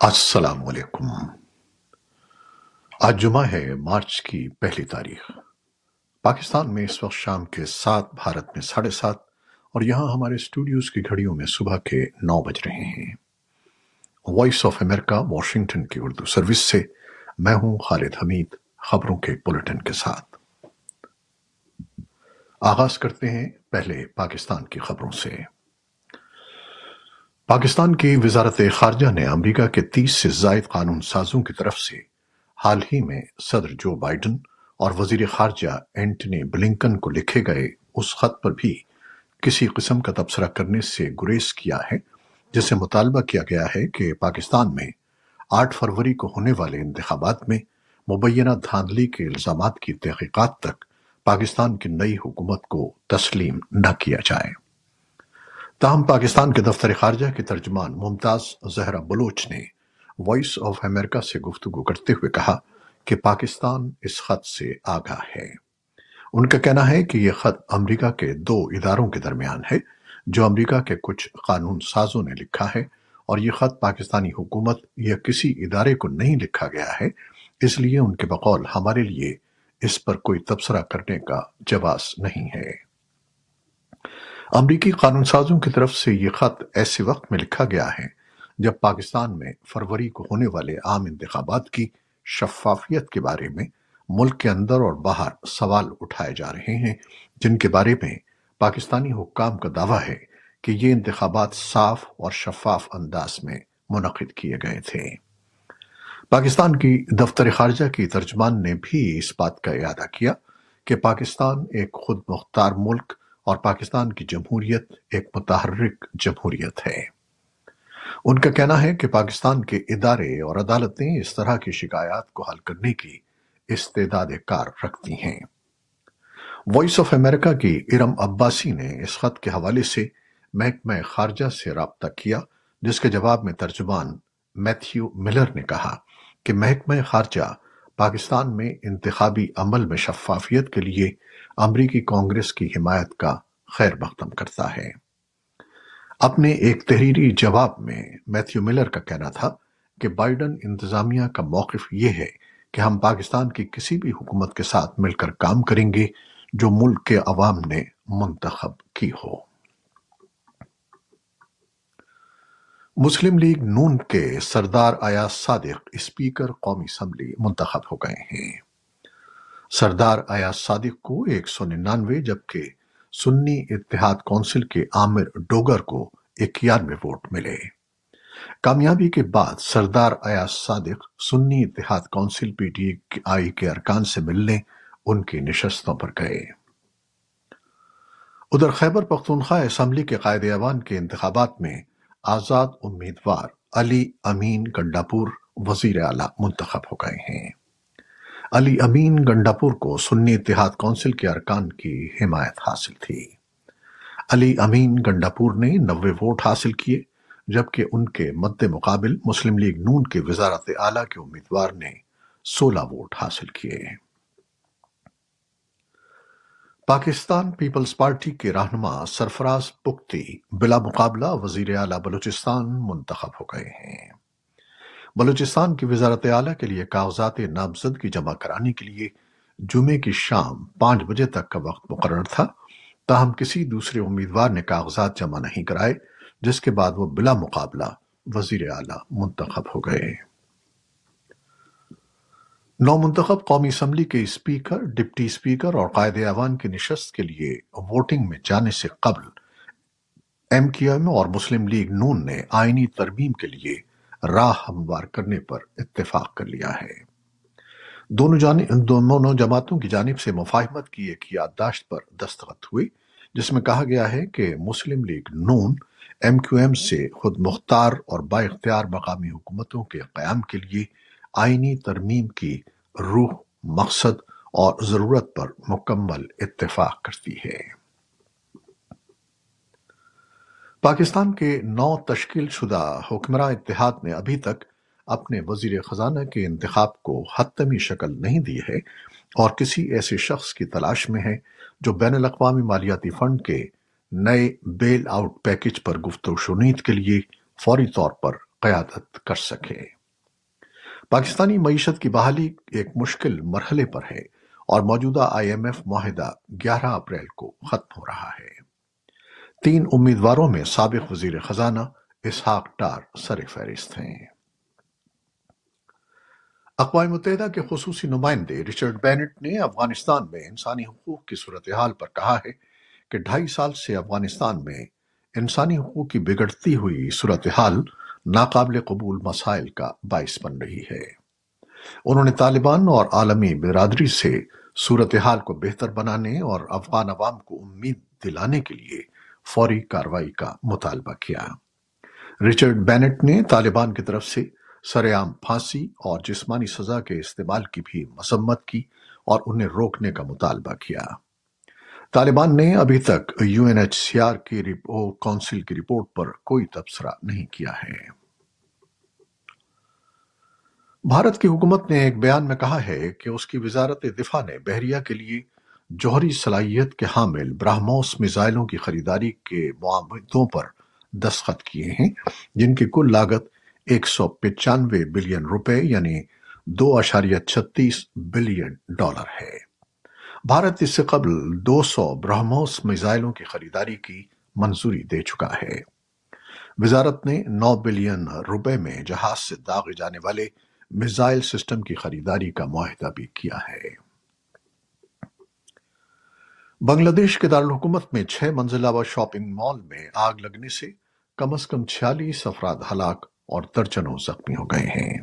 السلام علیکم۔ آج جمعہ ہے، مارچ کی پہلی تاریخ۔ پاکستان میں اس وقت شام کے سات، بھارت میں ساڑھے سات اور یہاں ہمارے اسٹوڈیوز کی گھڑیوں میں صبح کے نو بج رہے ہیں۔ وائس آف امریکہ، واشنگٹن کی اردو سروس سے میں ہوں خالد حمید، خبروں کے بلٹن کے ساتھ۔ آغاز کرتے ہیں پہلے پاکستان کی خبروں سے۔ پاکستان کی وزارت خارجہ نے امریکہ کے تیس سے زائد قانون سازوں کی طرف سے حال ہی میں صدر جو بائیڈن اور وزیر خارجہ اینٹنی بلنکن کو لکھے گئے اس خط پر بھی کسی قسم کا تبصرہ کرنے سے گریز کیا ہے جسے مطالبہ کیا گیا ہے کہ پاکستان میں آٹھ فروری کو ہونے والے انتخابات میں مبینہ دھاندلی کے الزامات کی تحقیقات تک پاکستان کی نئی حکومت کو تسلیم نہ کیا جائے۔ تاہم پاکستان کے دفتر خارجہ کی ترجمان ممتاز زہرہ بلوچ نے وائس آف امریکہ سے گفتگو کرتے ہوئے کہا کہ پاکستان اس خط سے آگاہ ہے۔ ان کا کہنا ہے کہ یہ خط امریکہ کے دو اداروں کے درمیان ہے، جو امریکہ کے کچھ قانون سازوں نے لکھا ہے، اور یہ خط پاکستانی حکومت یا کسی ادارے کو نہیں لکھا گیا ہے۔ اس لیے ان کے بقول ہمارے لیے اس پر کوئی تبصرہ کرنے کا جواز نہیں ہے۔ امریکی قانون سازوں کی طرف سے یہ خط ایسے وقت میں لکھا گیا ہے جب پاکستان میں فروری کو ہونے والے عام انتخابات کی شفافیت کے بارے میں ملک کے اندر اور باہر سوال اٹھائے جا رہے ہیں، جن کے بارے میں پاکستانی حکام کا دعویٰ ہے کہ یہ انتخابات صاف اور شفاف انداز میں منعقد کیے گئے تھے۔ پاکستان کی دفتر خارجہ کی ترجمان نے بھی اس بات کا اعادہ کیا کہ پاکستان ایک خود مختار ملک اور پاکستان کی جمہوریت ایک متحرک جمہوریت ہے۔ ان کا کہنا ہے کہ پاکستان کے ادارے اور عدالتیں اس طرح کی شکایات کو حل کرنے کی استعداد کار رکھتی ہیں۔ وائس آف امریکہ کی ارم عباسی نے اس خط کے حوالے سے محکمہ خارجہ سے رابطہ کیا، جس کے جواب میں ترجمان میتھیو ملر نے کہا کہ محکمہ خارجہ پاکستان میں انتخابی عمل میں شفافیت کے لیے امریکی کانگریس کی حمایت کا خیر مقدم کرتا ہے۔ اپنے ایک تحریری جواب میں میتھیو ملر کا کہنا تھا کہ بائیڈن انتظامیہ کا موقف یہ ہے کہ ہم پاکستان کی کسی بھی حکومت کے ساتھ مل کر کام کریں گے جو ملک کے عوام نے منتخب کی ہو۔ مسلم لیگ نون کے سردار ایاز صادق اسپیکر قومی اسمبلی منتخب ہو گئے ہیں۔ سردار ایاز صادق کو ایک سو ننانوے جبکہ سنی اتحاد کونسل کے عامر ڈوگر کو اکیانوے ووٹ ملے۔ کامیابی کے بعد سردار ایاز صادق سنی اتحاد کونسل پی ٹی آئی کے ارکان سے ملنے ان کی نشستوں پر گئے۔ ادھر خیبر پختونخوا اسمبلی کے قائد ایوان کے انتخابات میں آزاد امیدوار علی امین گنڈاپور وزیر اعلی منتخب ہو گئے ہیں۔ علی امین گنڈاپور کو سنی اتحاد کونسل کے ارکان کی حمایت حاصل تھی۔ علی امین گنڈاپور نے نوے ووٹ حاصل کیے، جبکہ ان کے مد مقابل مسلم لیگ نون کے وزارت اعلیٰ کے امیدوار نے سولہ ووٹ حاصل کیے۔ پاکستان پیپلز پارٹی کے رہنما سرفراز پکتی بلا مقابلہ وزیر اعلیٰ بلوچستان منتخب ہو گئے ہیں۔ بلوچستان کی وزارت اعلیٰ کے لیے کاغذات نامزدگی جمع کرانے کے لیے جمعے کی شام پانچ بجے تک کا وقت مقرر تھا، تاہم کسی دوسرے امیدوار نے کاغذات جمع نہیں کرائے، جس کے بعد وہ بلا مقابلہ وزیر اعلیٰ منتخب ہو گئے۔ نو منتخب قومی اسمبلی کے اسپیکر، ڈپٹی اسپیکر اور قائد ایوان کی نشست کے لیے ووٹنگ میں جانے سے قبل ایم کیو ایم اور مسلم لیگ نون نے آئینی ترمیم کے لیے راہ ہموار کرنے پر اتفاق کر لیا ہے۔ دونوں جانب دونوں جماعتوں کی جانب سے مفاہمت کی ایک یادداشت پر دستخط ہوئی، جس میں کہا گیا ہے کہ مسلم لیگ نون ایم کیو ایم سے خود مختار اور با اختیار مقامی حکومتوں کے قیام کے لیے آئینی ترمیم کی روح، مقصد اور ضرورت پر مکمل اتفاق کرتی ہے۔ پاکستان کے نو تشکیل شدہ حکمراں اتحاد نے ابھی تک اپنے وزیر خزانہ کے انتخاب کو حتمی شکل نہیں دی ہے اور کسی ایسے شخص کی تلاش میں ہے جو بین الاقوامی مالیاتی فنڈ کے نئے بیل آؤٹ پیکج پر گفت و شنید کے لیے فوری طور پر قیادت کر سکے۔ پاکستانی معیشت کی بحالی ایک مشکل مرحلے پر ہے اور موجودہ آئی ایم ایف معاہدہ گیارہ اپریل کو ختم ہو رہا ہے۔ تین امیدواروں میں سابق وزیر خزانہ اسحاق ٹار سر فہرست ہیں۔ اقوام متحدہ کے خصوصی نمائندے رچرڈ بینٹ نے افغانستان میں انسانی حقوق کی صورتحال پر کہا ہے کہ ڈھائی سال سے افغانستان میں انسانی حقوق کی بگڑتی ہوئی صورتحال ناقابل قبول مسائل کا باعث بن رہی ہے۔ انہوں نے طالبان اور عالمی برادری سے صورتحال کو بہتر بنانے اور افغان عوام کو امید دلانے کے لیے فوری کاروائی کا مطالبہ کیا۔ رچرڈ بینٹ نے طالبان کی طرف سے سر عام پھانسی اور جسمانی سزا کے استعمال کی بھی مذمت کی اور انہیں روکنے کا مطالبہ کیا۔ طالبان نے ابھی تک U N H C R کی کونسل کی رپورٹ پر کوئی تبصرہ نہیں کیا ہے۔ بھارت کی حکومت نے ایک بیان میں کہا ہے کہ اس کی وزارت دفاع نے بحریہ کے لیے جوہری صلاحیت کے حامل براہموس میزائلوں کی خریداری کے معاہدوں پر دستخط کیے ہیں، جن کی کل لاگت ایک سو پچانوے بلین روپے یعنی دو اشاریہ چھتیس بلین ڈالر ہے۔ بھارت اس سے قبل دو سو برہموس میزائلوں کی خریداری کی منظوری دے چکا ہے۔ وزارت نے نو بلین روپے میں جہاز سے داغے جانے والے میزائل سسٹم کی خریداری کا معاہدہ بھی کیا ہے۔ بنگلہ دیش کے دارالحکومت میں چھ منزلہ و شاپنگ مال میں آگ لگنے سے کم از کم چھیالیس افراد ہلاک اور درجنوں زخمی ہو گئے ہیں۔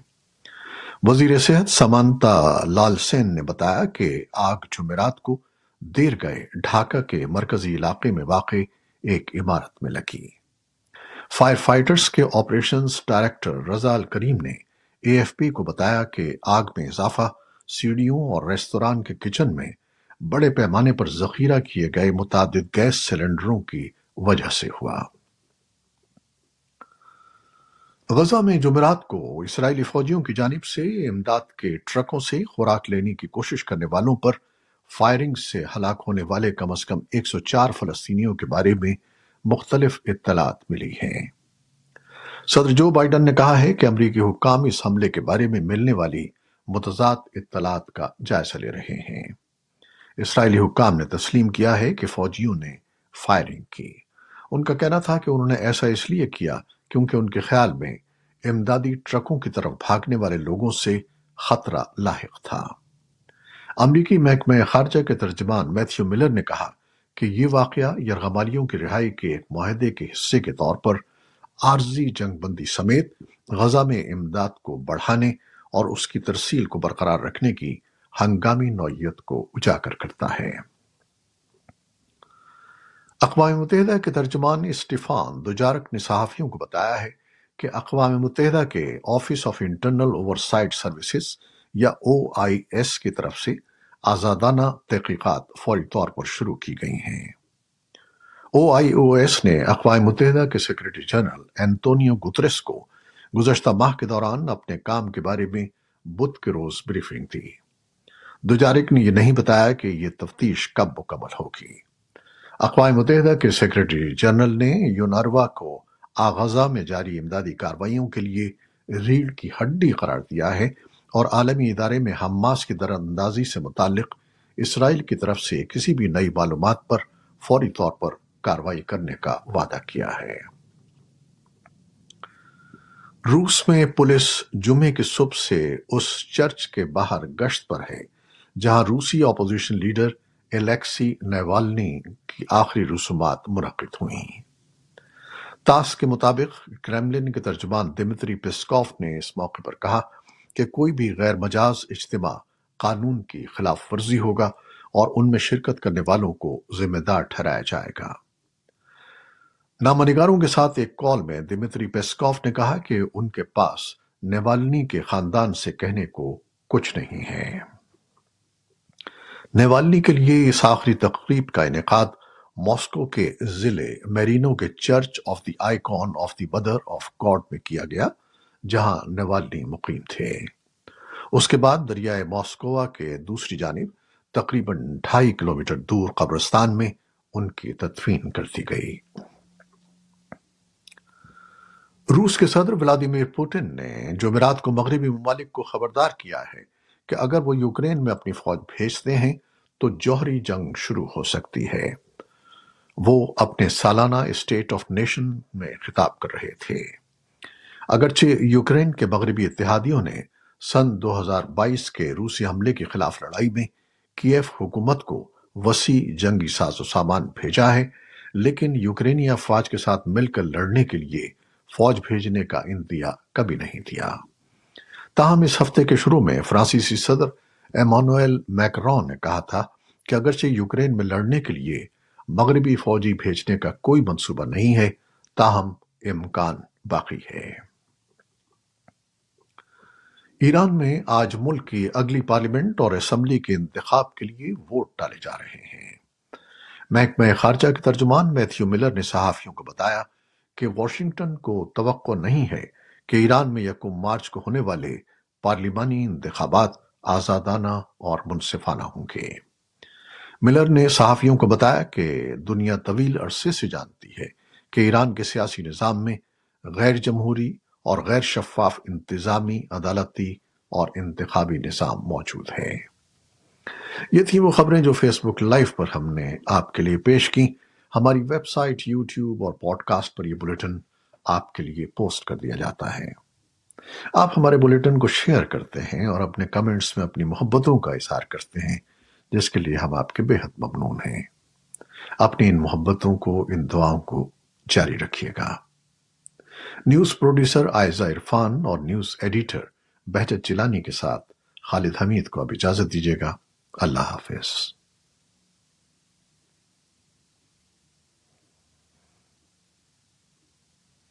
وزیر صحت سمانتا لال سین نے بتایا کہ آگ جمعرات کو دیر گئے ڈھاکہ کے مرکزی علاقے میں واقع ایک عمارت میں لگی۔ فائر فائٹرز کے آپریشنز ڈائریکٹر رضا کریم نے اے ایف پی کو بتایا کہ آگ میں اضافہ سیڑھیوں اور ریستوران کے کچن میں بڑے پیمانے پر ذخیرہ کیے گئے متعدد گیس سلنڈروں کی وجہ سے ہوا۔ غزہ میں جمعرات کو اسرائیلی فوجیوں کی جانب سے امداد کے ٹرکوں سے خوراک لینے کی کوشش کرنے والوں پر فائرنگ سے ہلاک ہونے والے کم از کم ایک سو چار فلسطینیوں کے بارے میں مختلف اطلاعات ملی ہیں۔ صدر جو بائیڈن نے کہا ہے کہ امریکی حکام اس حملے کے بارے میں ملنے والی متضاد اطلاعات کا جائزہ لے رہے ہیں۔ اسرائیلی حکام نے تسلیم کیا ہے کہ فوجیوں نے فائرنگ کی۔ ان کا کہنا تھا کہ انہوں نے ایسا اس لیے کیا کیونکہ ان کے خیال میں امدادی ٹرکوں کی طرف بھاگنے والے لوگوں سے خطرہ لاحق تھا۔ امریکی محکمہ خارجہ کے ترجمان میتھیو ملر نے کہا کہ یہ واقعہ یرغمالیوں کی رہائی کے ایک معاہدے کے حصے کے طور پر عارضی جنگ بندی سمیت غزہ میں امداد کو بڑھانے اور اس کی ترسیل کو برقرار رکھنے کی ہنگامی نوعیت کو اجاگر کرتا ہے۔ اقوام متحدہ کے ترجمان اسٹیفان دوجارک نے صحافیوں کو بتایا ہے کہ اقوام متحدہ کے office of internal oversight services یا او آئی ایس کی طرف سے آزادانہ تحقیقات فوری طور پر شروع کی گئی ہیں۔ او آئی او ایس نے اقوام متحدہ کے سیکرٹری جنرل اینتونیو گترس کو گزشتہ ماہ کے دوران اپنے کام کے بارے میں بدھ کے روز بریفنگ دی۔ دوجارک نے یہ نہیں بتایا کہ یہ تفتیش کب مکمل ہوگی۔ اقوام متحدہ کے سیکرٹری جنرل نے یوناروا کو آغازہ میں جاری امدادی کاروائیوں کے لیے ریڑھ کی ہڈی قرار دیا ہے اور عالمی ادارے میں حماس کی در اندازی سے متعلق اسرائیل کی طرف سے کسی بھی نئی معلومات پر فوری طور پر کاروائی کرنے کا وعدہ کیا ہے۔ روس میں پولیس جمعے کی صبح سے اس چرچ کے باہر گشت پر ہے۔ جہاں روسی اپوزیشن لیڈر الیکسی نیوالنی کی آخری رسومات منعقد ہوئیں۔ تاس کے مطابق کریملن کے ترجمان دمتری پسکوف نے اس موقع پر کہا کہ کوئی بھی غیر مجاز اجتماع قانون کی خلاف ورزی ہوگا اور ان میں شرکت کرنے والوں کو ذمہ دار ٹھہرایا جائے گا۔ نامنگاروں کے ساتھ ایک کال میں دمتری پیسکوف نے کہا کہ ان کے پاس نیوالنی کے خاندان سے کہنے کو کچھ نہیں ہے۔ نیوالنی کے لیے اس آخری تقریب کا انعقاد ماسکو کے ضلع میرینو کے church of the icon of the mother of God میں کیا گیا، جہاں نیوالنی مقیم تھے۔ اس کے بعد دریائے ماسکوا کے دوسری جانب، تقریباً ڈھائی کلومیٹر دور قبرستان میں ان کی تدفین کر دی گئی۔ روس کے صدر ولادیمیر پوٹن نے جمعرات کو مغربی ممالک کو خبردار کیا ہے کہ اگر وہ یوکرین میں اپنی فوج بھیجتے ہیں تو جوہری جنگ شروع ہو سکتی ہے۔ وہ اپنے سالانہ اسٹیٹ آف نیشن میں خطاب کر رہے تھے۔ اگرچہ یوکرین کے مغربی اتحادیوں نے سن دو ہزار بائیس کے روسی حملے کے خلاف لڑائی میں کیف حکومت کو وسیع جنگی ساز و سامان بھیجا ہے، لیکن یوکرینی افواج کے ساتھ مل کر لڑنے کے لیے فوج بھیجنے کا اندیا کبھی نہیں دیا۔ تاہم اس ہفتے کے شروع میں فرانسیسی صدر ایمانویل میکرون نے کہا تھا کہ اگرچہ یوکرین میں لڑنے کے لیے مغربی فوجی بھیجنے کا کوئی منصوبہ نہیں ہے، تاہم امکان باقی ہے۔ ایران میں آج ملک کی اگلی پارلیمنٹ اور اسمبلی کے انتخاب کے لیے ووٹ ڈالے جا رہے ہیں۔ محکمہ خارجہ کے ترجمان میتھیو ملر نے صحافیوں کو بتایا کہ واشنگٹن کو توقع نہیں ہے کہ ایران میں یکم مارچ کو ہونے والے پارلیمانی انتخابات آزادانہ اور منصفانہ ہوں گے۔ ملر نے صحافیوں کو بتایا کہ دنیا طویل عرصے سے جانتی ہے کہ ایران کے سیاسی نظام میں غیر جمہوری اور غیر شفاف انتظامی، عدالتی اور انتخابی نظام موجود ہے یہ تھی وہ خبریں جو فیس بک لائیو پر ہم نے آپ کے لیے پیش کی ہماری ویب سائٹ، یوٹیوب اور پوڈ کاسٹ پر یہ بلیٹن آپ کے لیے پوسٹ کر دیا جاتا ہے۔ آپ ہمارے بلیٹن کو شیئر کرتے ہیں اور اپنے کمنٹس میں اپنی محبتوں کا اظہار کرتے ہیں، جس کے لیے ہم آپ کے بے حد ممنون ہیں۔ اپنی ان محبتوں کو، ان دعاؤں کو جاری رکھیے گا۔ نیوز پروڈیوسر آئزہ عرفان اور نیوز ایڈیٹر بہجت چلانی کے ساتھ خالد حمید کو اب اجازت دیجیے گا۔ اللہ حافظ۔